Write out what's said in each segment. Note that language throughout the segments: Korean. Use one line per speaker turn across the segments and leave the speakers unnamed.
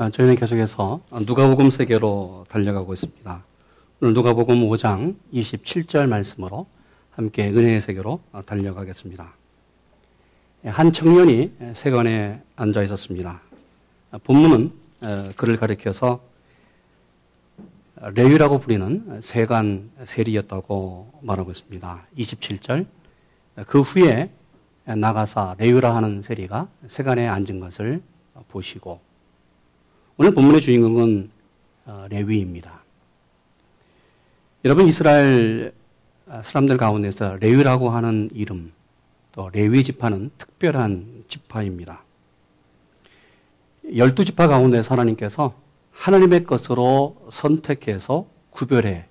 아, 저희는 계속해서 누가복음 세계로 달려가고 있습니다. 오늘 누가복음 5장 27절 말씀으로 함께 은혜의 세계로 달려가겠습니다. 한 청년이 세관에 앉아 있었습니다. 본문은 그를 가리켜서 레위라고 부리는 세관 세리였다고 말하고 있습니다. 27절. 그 후에 나가사 레위라 하는 세리가 세관에 앉은 것을 보시고 오늘 본문의 주인공은 어, 레위입니다. 여러분 이스라엘 사람들 가운데서 레위라고 하는 이름 또 레위 지파는 특별한 지파입니다. 열두 지파 가운데서 하나님께서 하나님의 것으로 선택해서 구별해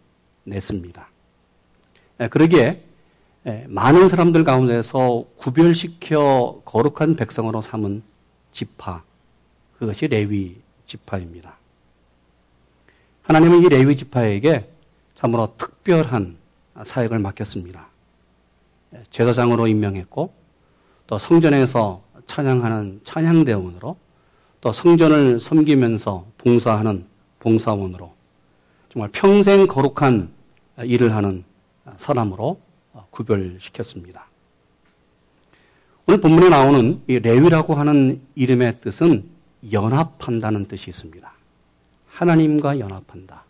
냈습니다. 예, 그러기에 예, 많은 사람들 가운데서 구별시켜 거룩한 백성으로 삼은 지파 그것이 레위 지파입니다. 하나님은 이 레위 지파에게 참으로 특별한 사역을 맡겼습니다. 제사장으로 임명했고 또 성전에서 찬양하는 찬양대원으로 또 성전을 섬기면서 봉사하는 봉사원으로 정말 평생 거룩한 일을 하는 사람으로 구별시켰습니다. 오늘 본문에 나오는 이 레위라고 하는 이름의 뜻은 연합한다는 뜻이 있습니다. 하나님과 연합한다.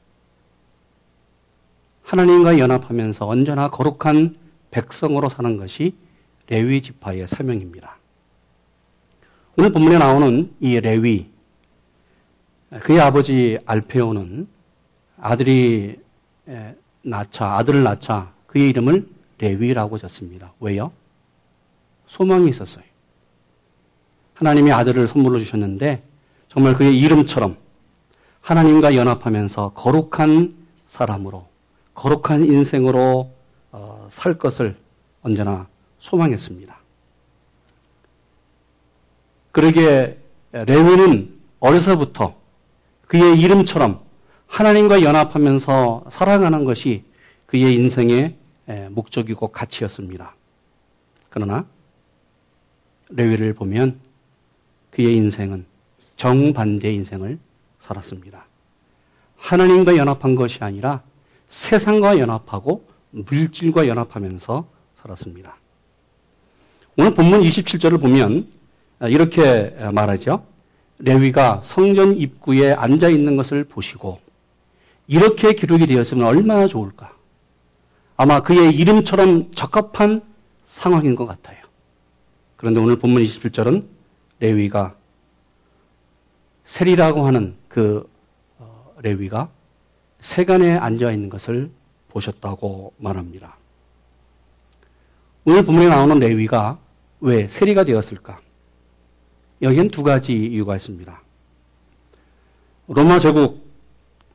하나님과 연합하면서 언제나 거룩한 백성으로 사는 것이 레위 지파의 사명입니다. 오늘 본문에 나오는 이 레위, 그의 아버지 알페오는 아들이 낳자, 아들을 낳자 그의 이름을 레위라고 졌습니다. 왜요? 소망이 있었어요. 하나님이 아들을 선물로 주셨는데 정말 그의 이름처럼 하나님과 연합하면서 거룩한 사람으로 거룩한 인생으로 어, 살 것을 언제나 소망했습니다. 그러기에 레위는 어려서부터 그의 이름처럼 하나님과 연합하면서 살아가는 것이 그의 인생의 목적이고 가치였습니다. 그러나 레위를 보면 그의 인생은 정반대의 인생을 살았습니다. 하나님과 연합한 것이 아니라 세상과 연합하고 물질과 연합하면서 살았습니다. 오늘 본문 27절을 보면 이렇게 말하죠. 레위가 성전 입구에 앉아 있는 것을 보시고 이렇게 기록이 되었으면 얼마나 좋을까. 아마 그의 이름처럼 적합한 상황인 것 같아요. 그런데 오늘 본문 27절은 레위가 셀이라고 하는 그 어, 레위가 세간에 앉아 있는 것을 보셨다고 말합니다. 오늘 본문에 나오는 레위가 왜 세리가 되었을까? 여기엔 두 가지 이유가 있습니다. 로마 제국,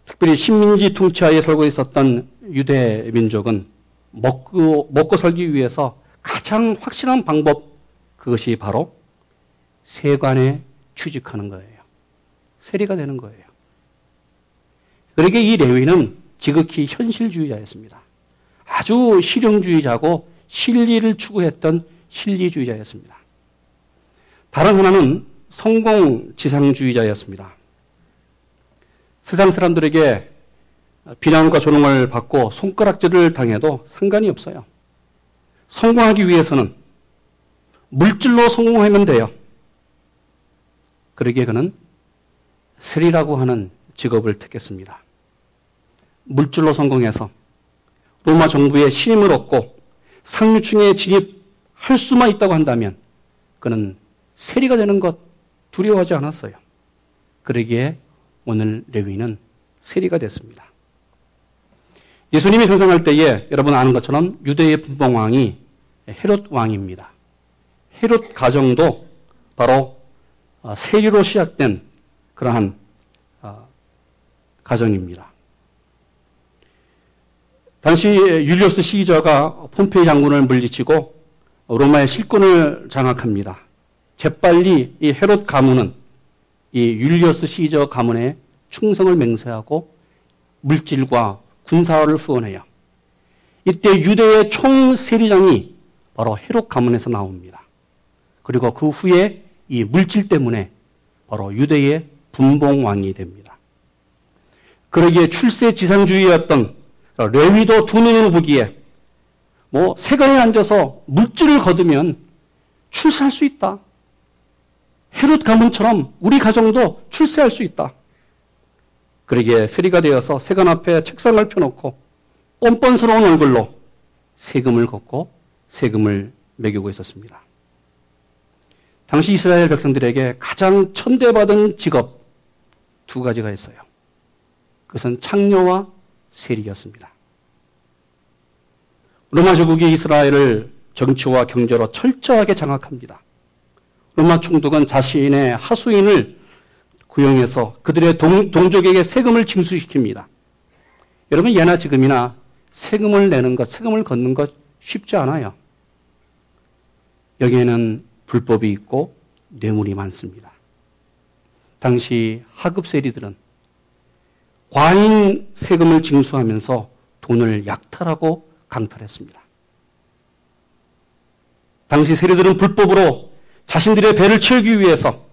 특별히 식민지 통치하에 살고 있었던 유대 민족은 먹고, 먹고 살기 위해서 가장 확실한 방법, 그것이 바로 세관에 취직하는 거예요. 세리가 되는 거예요. 그러게 이 레위는 지극히 현실주의자였습니다. 아주 실용주의자고 실리를 추구했던 실리주의자였습니다. 다른 하나는 성공지상주의자였습니다. 세상 사람들에게 비난과 조롱을 받고 손가락질을 당해도 상관이 없어요. 성공하기 위해서는 물질로 성공하면 돼요. 그러기에 그는 스리라고 하는 직업을 택했습니다. 물질로 성공해서 로마 정부의 신임을 얻고 상류층에 진입할 수만 있다고 한다면 그는 세리가 되는 것 두려워하지 않았어요. 그러기에 오늘 레위는 세리가 됐습니다. 예수님이 생성할 때에 여러분 아는 것처럼 유대의 분봉왕이 헤롯 왕입니다. 헤롯 가정도 바로 세리로 시작된 그러한 어, 가정입니다. 당시 율리오스 시기저가 폼페이 장군을 물리치고 로마의 실권을 장악합니다. 재빨리 이 헤롯 가문은 이 율리오스 시저 가문에 충성을 맹세하고 물질과 군사를 후원해요. 이때 유대의 총 세리장이 바로 헤롯 가문에서 나옵니다. 그리고 그 후에 이 물질 때문에 바로 유대의 분봉왕이 됩니다. 그러기에 출세지상주의였던 레위도 두 눈으로 보기에 뭐 세간에 앉아서 물질을 거두면 출세할 수 있다. 헤롯 가문처럼 우리 가정도 출세할 수 있다. 그러기에 세리가 되어서 세관 앞에 책상을 펴놓고 뻔뻔스러운 얼굴로 세금을 걷고 세금을 매기고 있었습니다. 당시 이스라엘 백성들에게 가장 천대받은 직업 두 가지가 있어요. 그것은 창녀와 세리였습니다. 로마 제국이 이스라엘을 정치와 경제로 철저하게 장악합니다. 로마 총독은 자신의 하수인을 구형해서 그들의 동, 동족에게 세금을 징수시킵니다. 여러분 예나 지금이나 세금을 내는 것, 세금을 걷는 것 쉽지 않아요. 여기에는 불법이 있고 뇌물이 많습니다. 당시 하급 세리들은 과잉 세금을 징수하면서 돈을 약탈하고 강탈했습니다. 당시 세리들은 불법으로 자신들의 배를 채우기 위해서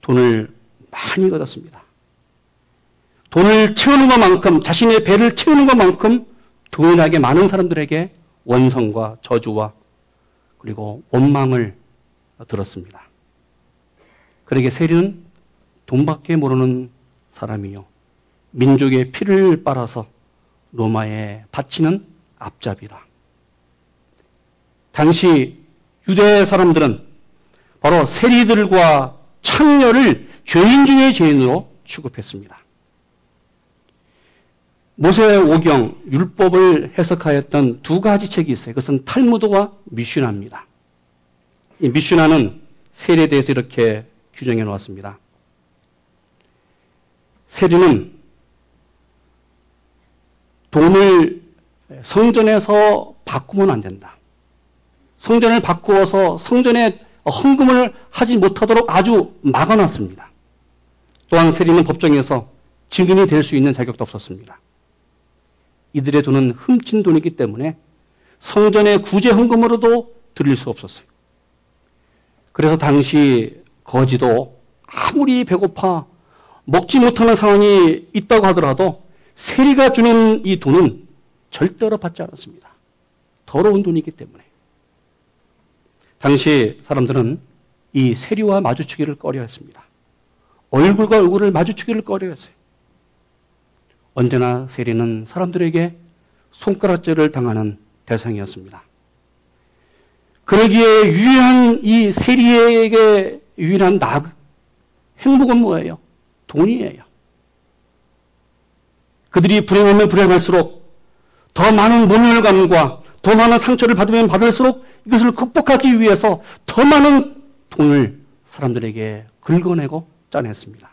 돈을 많이 걷었습니다. 돈을 채우는 것만큼 자신의 배를 채우는 것만큼 동일하게 많은 사람들에게 원성과 저주와 그리고 원망을 들었습니다. 그러게 세리는 돈밖에 모르는 사람이요. 민족의 피를 빨아서 로마에 바치는 앞잡이다. 당시 유대 사람들은 바로 세리들과 창녀를 죄인 중의 죄인으로 취급했습니다. 모세 오경 율법을 해석하였던 두 가지 책이 있어요. 그것은 탈무드와 미슈나입니다. 이 미슈나는 세례에 대해서 이렇게 규정해 놓았습니다. 세리는 돈을 성전에서 바꾸면 안 된다. 성전을 바꾸어서 성전에 헌금을 하지 못하도록 아주 막아놨습니다. 또한 세리는 법정에서 증인이 될 수 있는 자격도 없었습니다. 이들의 돈은 훔친 돈이기 때문에 성전의 구제 헌금으로도 드릴 수 없었어요. 그래서 당시 거지도 아무리 배고파 먹지 못하는 상황이 있다고 하더라도 세리가 주는 이 돈은 절대로 받지 않았습니다. 더러운 돈이기 때문에. 당시 사람들은 이 세리와 마주치기를 꺼려 했습니다. 얼굴과 얼굴을 마주치기를 꺼려 했어요. 언제나 세리는 사람들에게 손가락질을 당하는 대상이었습니다. 그러기에 유일한 이 세리에게 유일한 나 행복은 뭐예요? 돈이에요. 그들이 불행하면 불행할수록 더 많은 모멸감과 더 많은 상처를 받으면 받을수록 이것을 극복하기 위해서 더 많은 돈을 사람들에게 긁어내고 짜냈습니다.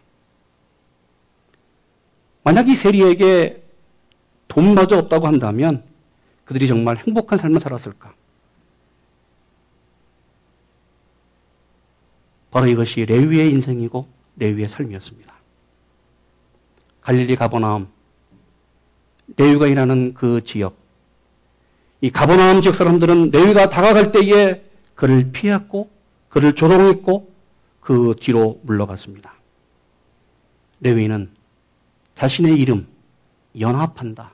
만약 이 세리에게 돈마저 없다고 한다면 그들이 정말 행복한 삶을 살았을까? 바로 이것이 레위의 인생이고 레위의 삶이었습니다. 갈릴리 가버나움 레위가 일하는 그 지역 이 가버나움 지역 사람들은 레위가 다가갈 때에 그를 피했고 그를 조롱했고 그 뒤로 물러갔습니다. 레위는 자신의 이름 연합한다.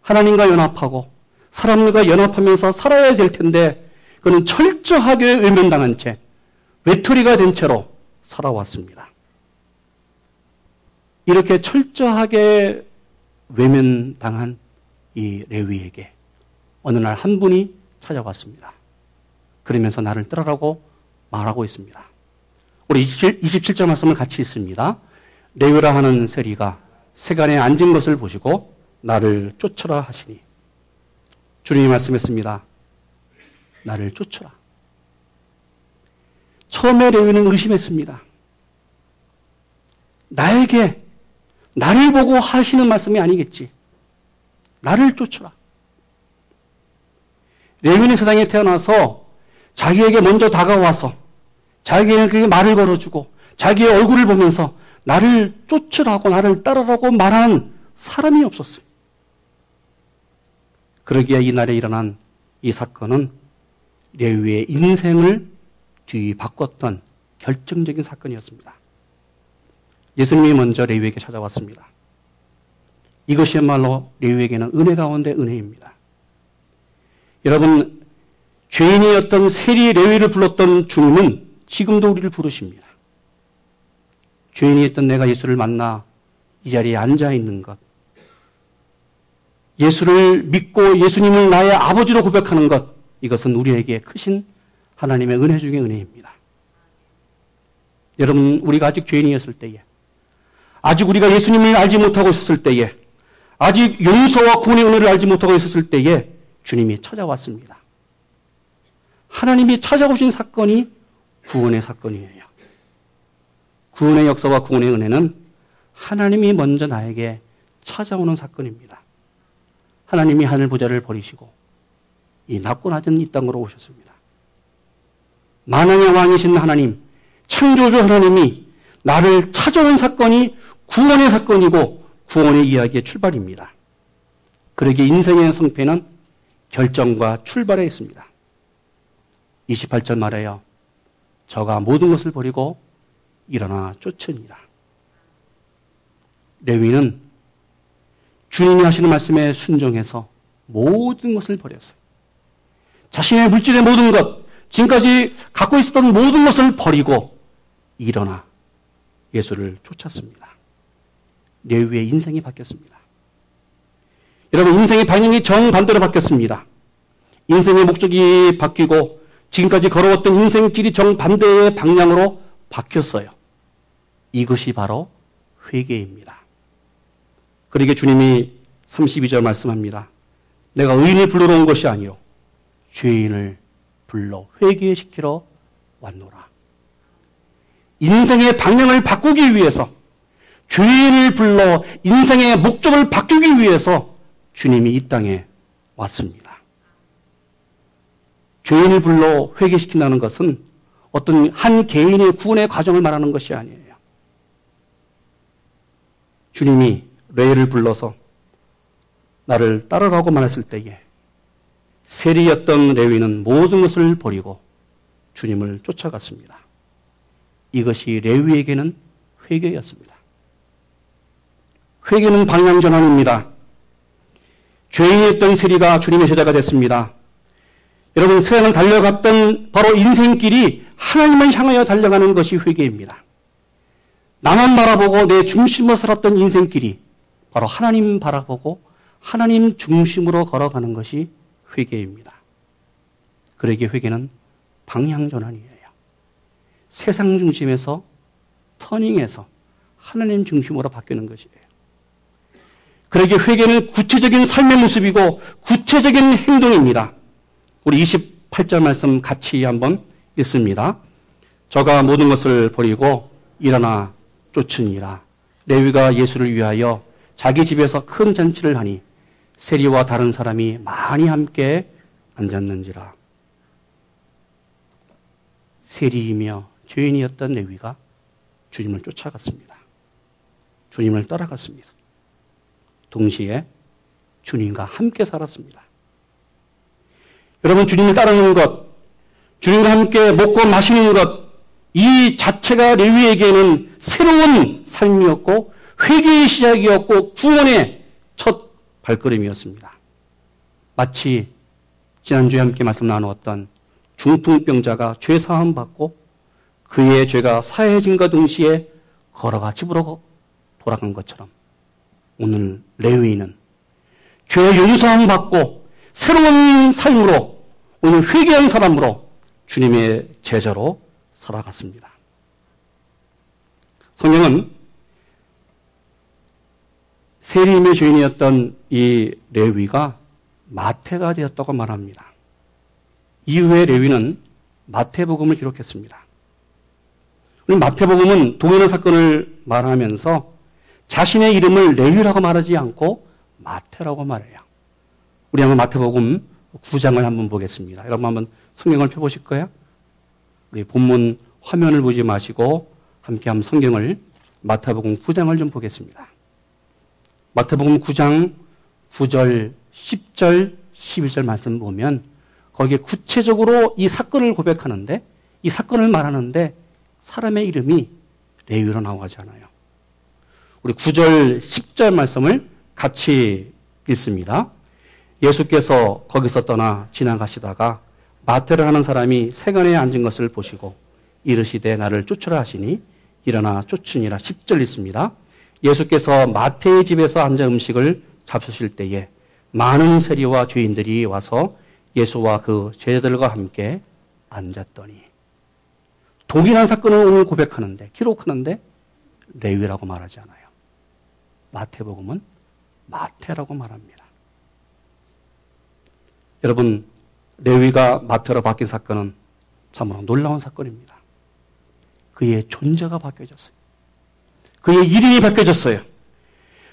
하나님과 연합하고 사람들과 연합하면서 살아야 될 텐데 그는 철저하게 외면당한 채 외톨이가 된 채로 살아왔습니다. 이렇게 철저하게 외면당한 이 레위에게 어느 날 한 분이 찾아왔습니다. 그러면서 나를 떠라라고 말하고 있습니다. 우리 27, 27절 말씀을 같이 있습니다. 레위라 하는 세리가 세간에 앉은 것을 보시고 나를 쫓으라 하시니 주님이 말씀했습니다. 나를 쫓으라. 처음에 레위는 의심했습니다. 나에게 나를 보고 하시는 말씀이 아니겠지. 나를 쫓으라. 레위는 세상에 태어나서 자기에게 먼저 다가와서 자기에게 말을 걸어주고 자기의 얼굴을 보면서 나를 쫓으라고 나를 따르라고 말하는 사람이 없었어요. 그러기에 이날에 일어난 이 사건은 레위의 인생을 뒤바꿨던 결정적인 사건이었습니다. 예수님이 먼저 레위에게 찾아왔습니다. 이것이야말로 레위에게는 은혜 가운데 은혜입니다. 여러분 죄인이었던 세리 레위를 불렀던 주님은 지금도 우리를 부르십니다. 죄인이었던 내가 예수를 만나 이 자리에 앉아 있는 것, 예수를 믿고 예수님을 나의 아버지로 고백하는 것, 이것은 우리에게 크신 하나님의 은혜 중의 은혜입니다. 여러분, 우리가 아직 죄인이었을 때에, 아직 우리가 예수님을 알지 못하고 있었을 때에, 아직 용서와 구원의 은혜를 알지 못하고 있었을 때에 주님이 찾아왔습니다. 하나님이 찾아오신 사건이 구원의 사건이에요. 구원의 역사와 구원의 은혜는 하나님이 먼저 나에게 찾아오는 사건입니다. 하나님이 하늘 부자를 버리시고 이 낮고 낮은 이 땅으로 오셨습니다. 만왕의 왕이신 하나님, 창조주 하나님이 나를 찾아온 사건이 구원의 사건이고 구원의 이야기의 출발입니다. 그러기에 인생의 성패는 결정과 출발에 있습니다. 28절 말해요. 저가 모든 것을 버리고 일어나 쫓으니라. 레위는 주님이 하시는 말씀에 순종해서 모든 것을 버렸어요. 자신의 물질의 모든 것, 지금까지 갖고 있었던 모든 것을 버리고 일어나 예수를 쫓았습니다. 레위의 인생이 바뀌었습니다. 여러분, 인생의 방향이 정반대로 바뀌었습니다. 인생의 목적이 바뀌고 지금까지 걸어왔던 인생길이 정반대의 방향으로 바뀌었어요. 이것이 바로 회개입니다. 그러게 주님이 32절 말씀합니다. 내가 의인을 불러러 온 것이 아니요 죄인을 불러 회개시키러 왔노라. 인생의 방향을 바꾸기 위해서 죄인을 불러 인생의 목적을 바꾸기 위해서 주님이 이 땅에 왔습니다. 죄인을 불러 회개시킨다는 것은 어떤 한 개인의 구원의 과정을 말하는 것이 아니에요. 주님이 레이를 불러서 나를 따르라고 말했을 때에 세리였던 레위는 모든 것을 버리고 주님을 쫓아갔습니다. 이것이 레위에게는 회개였습니다. 회개는 방향 전환입니다. 죄인이었던 세리가 주님의 제자가 됐습니다. 여러분 세상을 달려갔던 바로 인생길이 하나님을 향하여 달려가는 것이 회개입니다. 나만 바라보고 내 중심으로 살았던 인생길이 바로 하나님 바라보고 하나님 중심으로 걸어가는 것이 회개입니다. 그러기 회개는 방향 전환이에요. 세상 중심에서 터닝해서 하나님 중심으로 바뀌는 것이에요. 그러기 회개는 구체적인 삶의 모습이고 구체적인 행동입니다. 우리 28절 말씀 같이 한번 읽습니다. 저가 모든 것을 버리고 일어나 쫓으니라. 레위가 예수를 위하여 자기 집에서 큰 잔치를 하니 세리와 다른 사람이 많이 함께 앉았는지라. 세리이며 죄인이었던 레위가 주님을 쫓아갔습니다. 주님을 따라갔습니다. 동시에 주님과 함께 살았습니다. 여러분, 주님을 따르는 것, 주님과 함께 먹고 마시는 것, 이 자체가 레위에게는 새로운 삶이었고 회개의 시작이었고 구원의 첫 발걸음이었습니다. 마치 지난주에 함께 말씀 나누었던 중풍병자가 죄 사함 받고 그의 죄가 사해진과 동시에 걸어가 집으로 돌아간 것처럼 오늘 레위인은 죄 용서함 받고 새로운 삶으로 오늘 회개한 사람으로 주님의 제자로 살아갔습니다. 성경은 세리임의 주인이었던 이 레위가 마태가 되었다고 말합니다. 이후에 레위는 마태복음을 기록했습니다. 마태복음은 동일한 사건을 말하면서 자신의 이름을 레위라고 말하지 않고 마태라고 말해요. 우리 한번 마태복음 9장을 한번 보겠습니다. 여러분 한번 성경을 펴보실 거예요? 우리 본문 화면을 보지 마시고 함께 한번 성경을 마태복음 9장을 좀 보겠습니다. 마태복음 9장 9절, 10절, 11절 말씀 보면 거기에 구체적으로 이 사건을 고백하는데 이 사건을 말하는데 사람의 이름이 레위로 나오잖아요. 우리 9절, 10절 말씀을 같이 읽습니다. 예수께서 거기서 떠나 지나가시다가 마태를 하는 사람이 세간에 앉은 것을 보시고 이르시되 나를 쫓으라 하시니 일어나 쫓으니라 10절 있습니다. 예수께서 마태의 집에서 앉아 음식을 잡수실 때에 많은 세리와 죄인들이 와서 예수와 그 제자들과 함께 앉았더니 독일한 사건을 오늘 고백하는데 기록하는데 레위라고 말하지 않아요. 마태복음은 마태라고 말합니다. 여러분 레위가 마태로 바뀐 사건은 참으로 놀라운 사건입니다. 그의 존재가 바뀌어졌어요. 그의 이름이 바뀌어졌어요.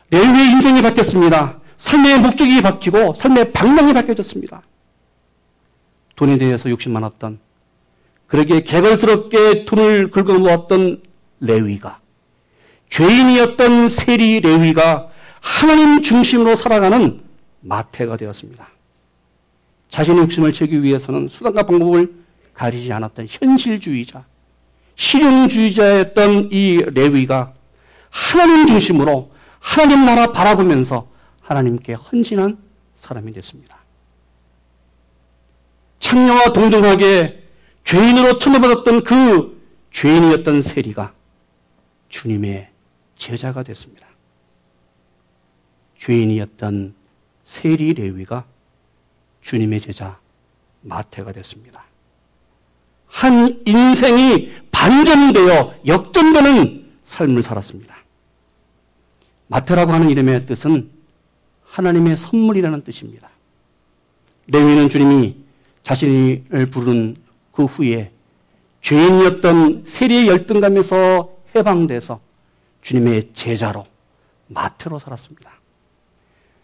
레위의 인생이 바뀌었습니다. 삶의 목적이 바뀌고 삶의 방향이 바뀌어졌습니다. 돈에 대해서 욕심 많았던 그러기에 개걸스럽게 돈을 긁어모았던 레위가 죄인이었던 세리 레위가 하나님 중심으로 살아가는 마태가 되었습니다. 자신의 욕심을 채우기 위해서는 수단과 방법을 가리지 않았던 현실주의자, 실용주의자였던 이 레위가 하나님 중심으로 하나님 나라 바라보면서 하나님께 헌신한 사람이 됐습니다. 창녀와 동등하게 죄인으로 천어받았던 그 죄인이었던 세리가 주님의 제자가 됐습니다. 죄인이었던 세리 레위가 주님의 제자 마태가 됐습니다. 한 인생이 반전되어 역전되는 삶을 살았습니다. 마태라고 하는 이름의 뜻은 하나님의 선물이라는 뜻입니다. 레위는 주님이 자신을 부른 그 후에 죄인이었던 세리의 열등감에서 해방돼서 주님의 제자로 마태로 살았습니다.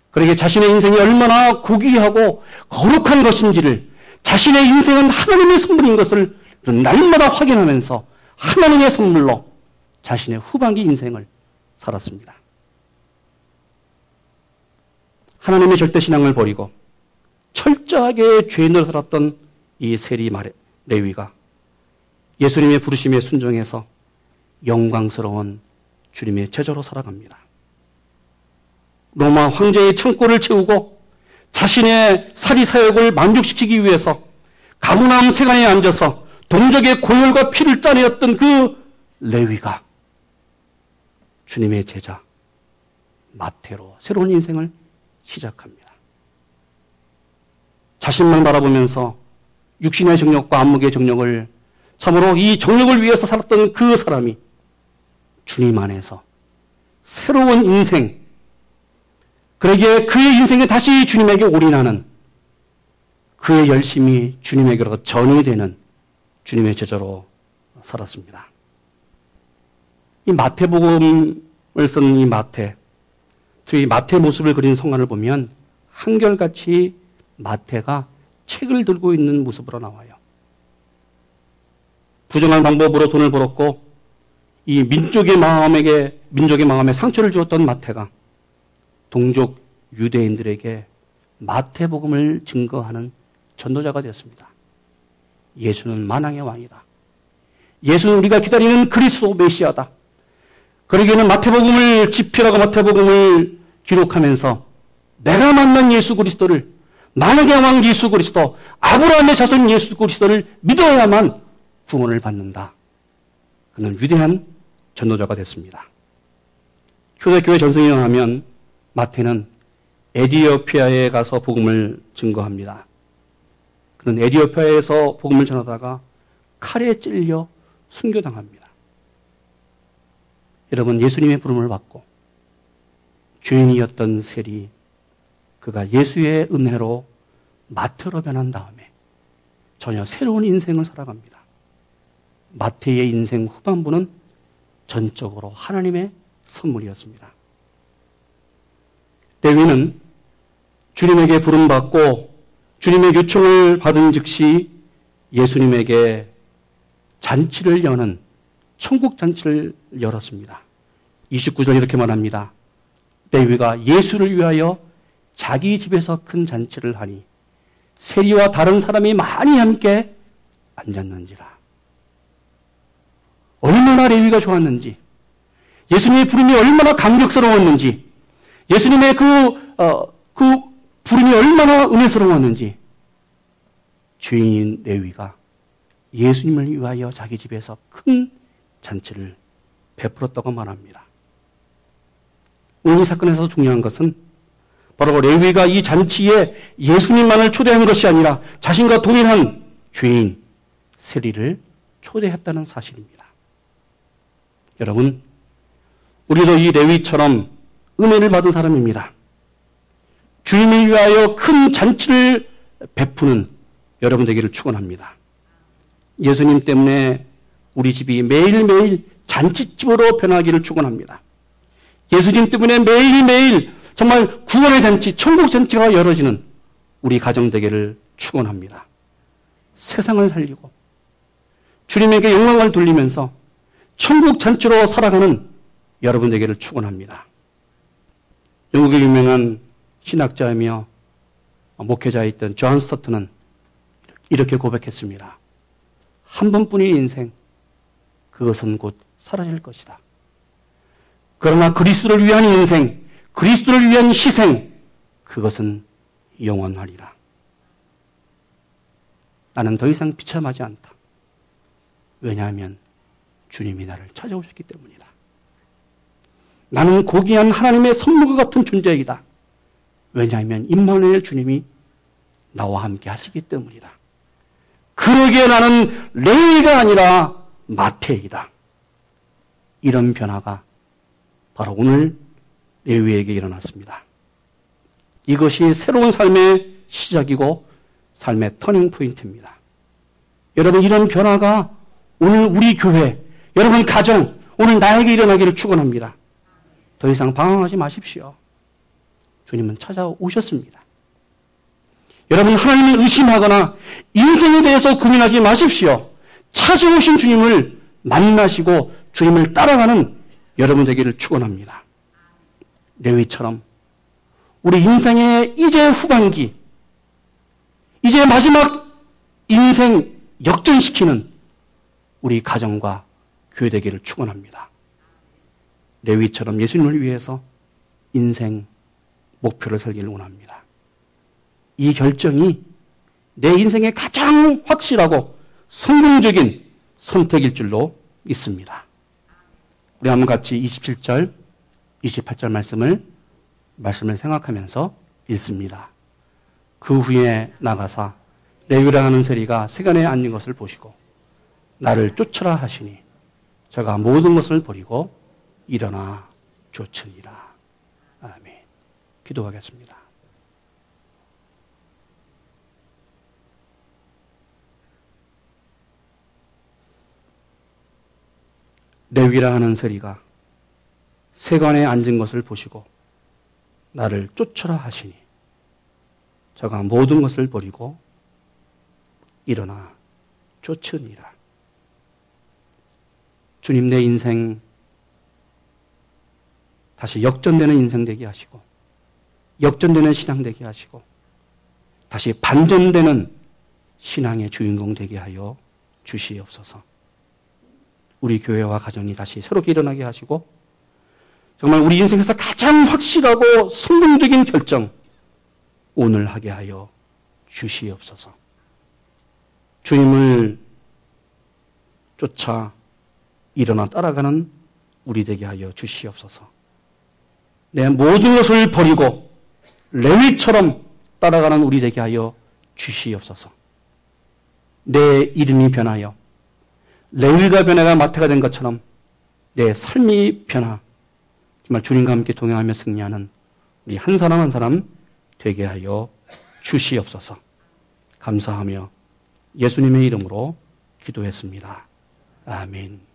그러게 자신의 인생이 얼마나 고귀하고 거룩한 것인지를 자신의 인생은 하나님의 선물인 것을 날마다 확인하면서 하나님의 선물로 자신의 후반기 인생을 살았습니다. 하나님의 절대신앙을 버리고 철저하게 죄인으로 살았던 이 세리 레위가 예수님의 부르심에 순종해서 영광스러운 주님의 제자로 살아갑니다. 로마 황제의 창고를 채우고 자신의 사리 사역을 만족시키기 위해서 가문함 세간에 앉아서 동족의 고열과 피를 짜내었던 그 레위가 주님의 제자 마태로 새로운 인생을 시작합니다. 자신만 바라보면서 육신의 정력과 안목의 정력을 참으로 이 정력을 위해서 살았던 그 사람이 주님 안에서 새로운 인생, 그러기에 그의 인생에 다시 주님에게 올인하는 그의 열심이 주님에게로 전이 되는 주님의 제자로 살았습니다. 이 마태복음을 쓴 이 마태, 이 마태 모습을 그린 성관을 보면 한결같이 마태가 책을 들고 있는 모습으로 나와요. 부정한 방법으로 돈을 벌었고 이 민족의 마음에게 민족의 마음에 상처를 주었던 마태가 동족 유대인들에게 마태복음을 증거하는 전도자가 되었습니다. 예수는 만왕의 왕이다. 예수는 우리가 기다리는 그리스도 메시아다. 그러기에는 마태복음을 집필하고 마태복음을 기록하면서 내가 만난 예수 그리스도를 만왕의 왕 예수 그리스도 아브라함의 자손 예수 그리스도를 믿어야만 구원을 받는다. 그는 위대한 전도자가 됐습니다. 초대교회 전승이 일어나면 마태는 에디오피아에 가서 복음을 증거합니다. 그는 에디오피아에서 복음을 전하다가 칼에 찔려 순교당합니다. 여러분 예수님의 부름을 받고 죄인이었던 셀이 그가 예수의 은혜로 마태로 변한 다음에 전혀 새로운 인생을 살아갑니다. 마태의 인생 후반부는 전적으로 하나님의 선물이었습니다. 레위는 주님에게 부름받고 주님의 요청을 받은 즉시 예수님에게 잔치를 여는 천국 잔치를 열었습니다. 29절 이렇게 말합니다. 레위가 예수를 위하여 자기 집에서 큰 잔치를 하니 세리와 다른 사람이 많이 함께 앉았는지라. 얼마나 레위가 좋았는지 예수님의 부름이 얼마나 감격스러웠는지, 예수님의 그, 어, 그 부름이 얼마나 은혜스러웠는지, 죄인인 레위가 예수님을 위하여 자기 집에서 큰 잔치를 베풀었다고 말합니다. 오늘 이 사건에서 중요한 것은 바로 레위가 이 잔치에 예수님만을 초대한 것이 아니라 자신과 동일한 죄인 세리를 초대했다는 사실입니다. 여러분, 우리도 이 레위처럼 은혜를 받은 사람입니다. 주님을 위하여 큰 잔치를 베푸는 여러분 되기를 축원합니다. 예수님 때문에 우리 집이 매일매일 잔치집으로 변하기를 축원합니다. 예수님 때문에 매일매일 정말 구원의 잔치, 천국 잔치가 열어지는 우리 가정 되기를 축원합니다. 세상을 살리고 주님에게 영광을 돌리면서 천국 잔치로 살아가는 여러분 되기를 축원합니다. 영국의 유명한 신학자이며 목회자였던 존 스토트는 이렇게 고백했습니다. 한 번뿐인 인생, 그것은 곧 사라질 것이다. 그러나 그리스도를 위한 인생, 그리스도를 위한 희생, 그것은 영원하리라. 나는 더 이상 비참하지 않다. 왜냐하면 주님이 나를 찾아오셨기 때문이다. 나는 고귀한 하나님의 선물과 같은 존재이다. 왜냐하면 임마누엘 주님이 나와 함께 하시기 때문이다. 그러기에 나는 레위가 아니라 마태이다. 이런 변화가 바로 오늘 레위에게 일어났습니다. 이것이 새로운 삶의 시작이고 삶의 터닝 포인트입니다. 여러분 이런 변화가 오늘 우리 교회, 여러분 가정, 오늘 나에게 일어나기를 축원합니다. 더 이상 방황하지 마십시오. 주님은 찾아오셨습니다. 여러분 하나님을 의심하거나 인생에 대해서 고민하지 마십시오. 찾아오신 주님을 만나시고 주님을 따라가는 여러분 되기를 축원합니다. 레위처럼 우리 인생의 이제 후반기, 이제 마지막 인생 역전시키는 우리 가정과 교회 되기를 축원합니다. 레위처럼 예수님을 위해서 인생 목표를 설기를 원합니다. 이 결정이 내 인생의 가장 확실하고 성공적인 선택일 줄로 믿습니다. 우리 한번 같이 27절, 28절 말씀을 말씀을 생각하면서 읽습니다. 그 후에 나가사 레위라 하는 세리가 세간에 앉은 것을 보시고 나를 쫓으라 하시니 제가 모든 것을 버리고 일어나 쫓으니라. 아멘. 기도하겠습니다. 레위라 하는 세리가 세관에 앉은 것을 보시고 나를 쫓으라 하시니 저가 모든 것을 버리고 일어나 쫓으니라. 주님 내 인생 다시 역전되는 인생 되게 하시고 역전되는 신앙 되게 하시고 다시 반전되는 신앙의 주인공 되게 하여 주시옵소서. 우리 교회와 가정이 다시 새롭게 일어나게 하시고 정말 우리 인생에서 가장 확실하고 성공적인 결정 오늘 하게 하여 주시옵소서. 주님을 쫓아 일어나 따라가는 우리 되게 하여 주시옵소서. 내 모든 것을 버리고 레위처럼 따라가는 우리 되게 하여 주시옵소서. 내 이름이 변하여 레위가 변화가 마태가 된 것처럼 내 삶이 변화, 정말 주님과 함께 동행하며 승리하는 우리 한 사람 한 사람 되게 하여 주시옵소서. 감사하며 예수님의 이름으로 기도했습니다. 아멘.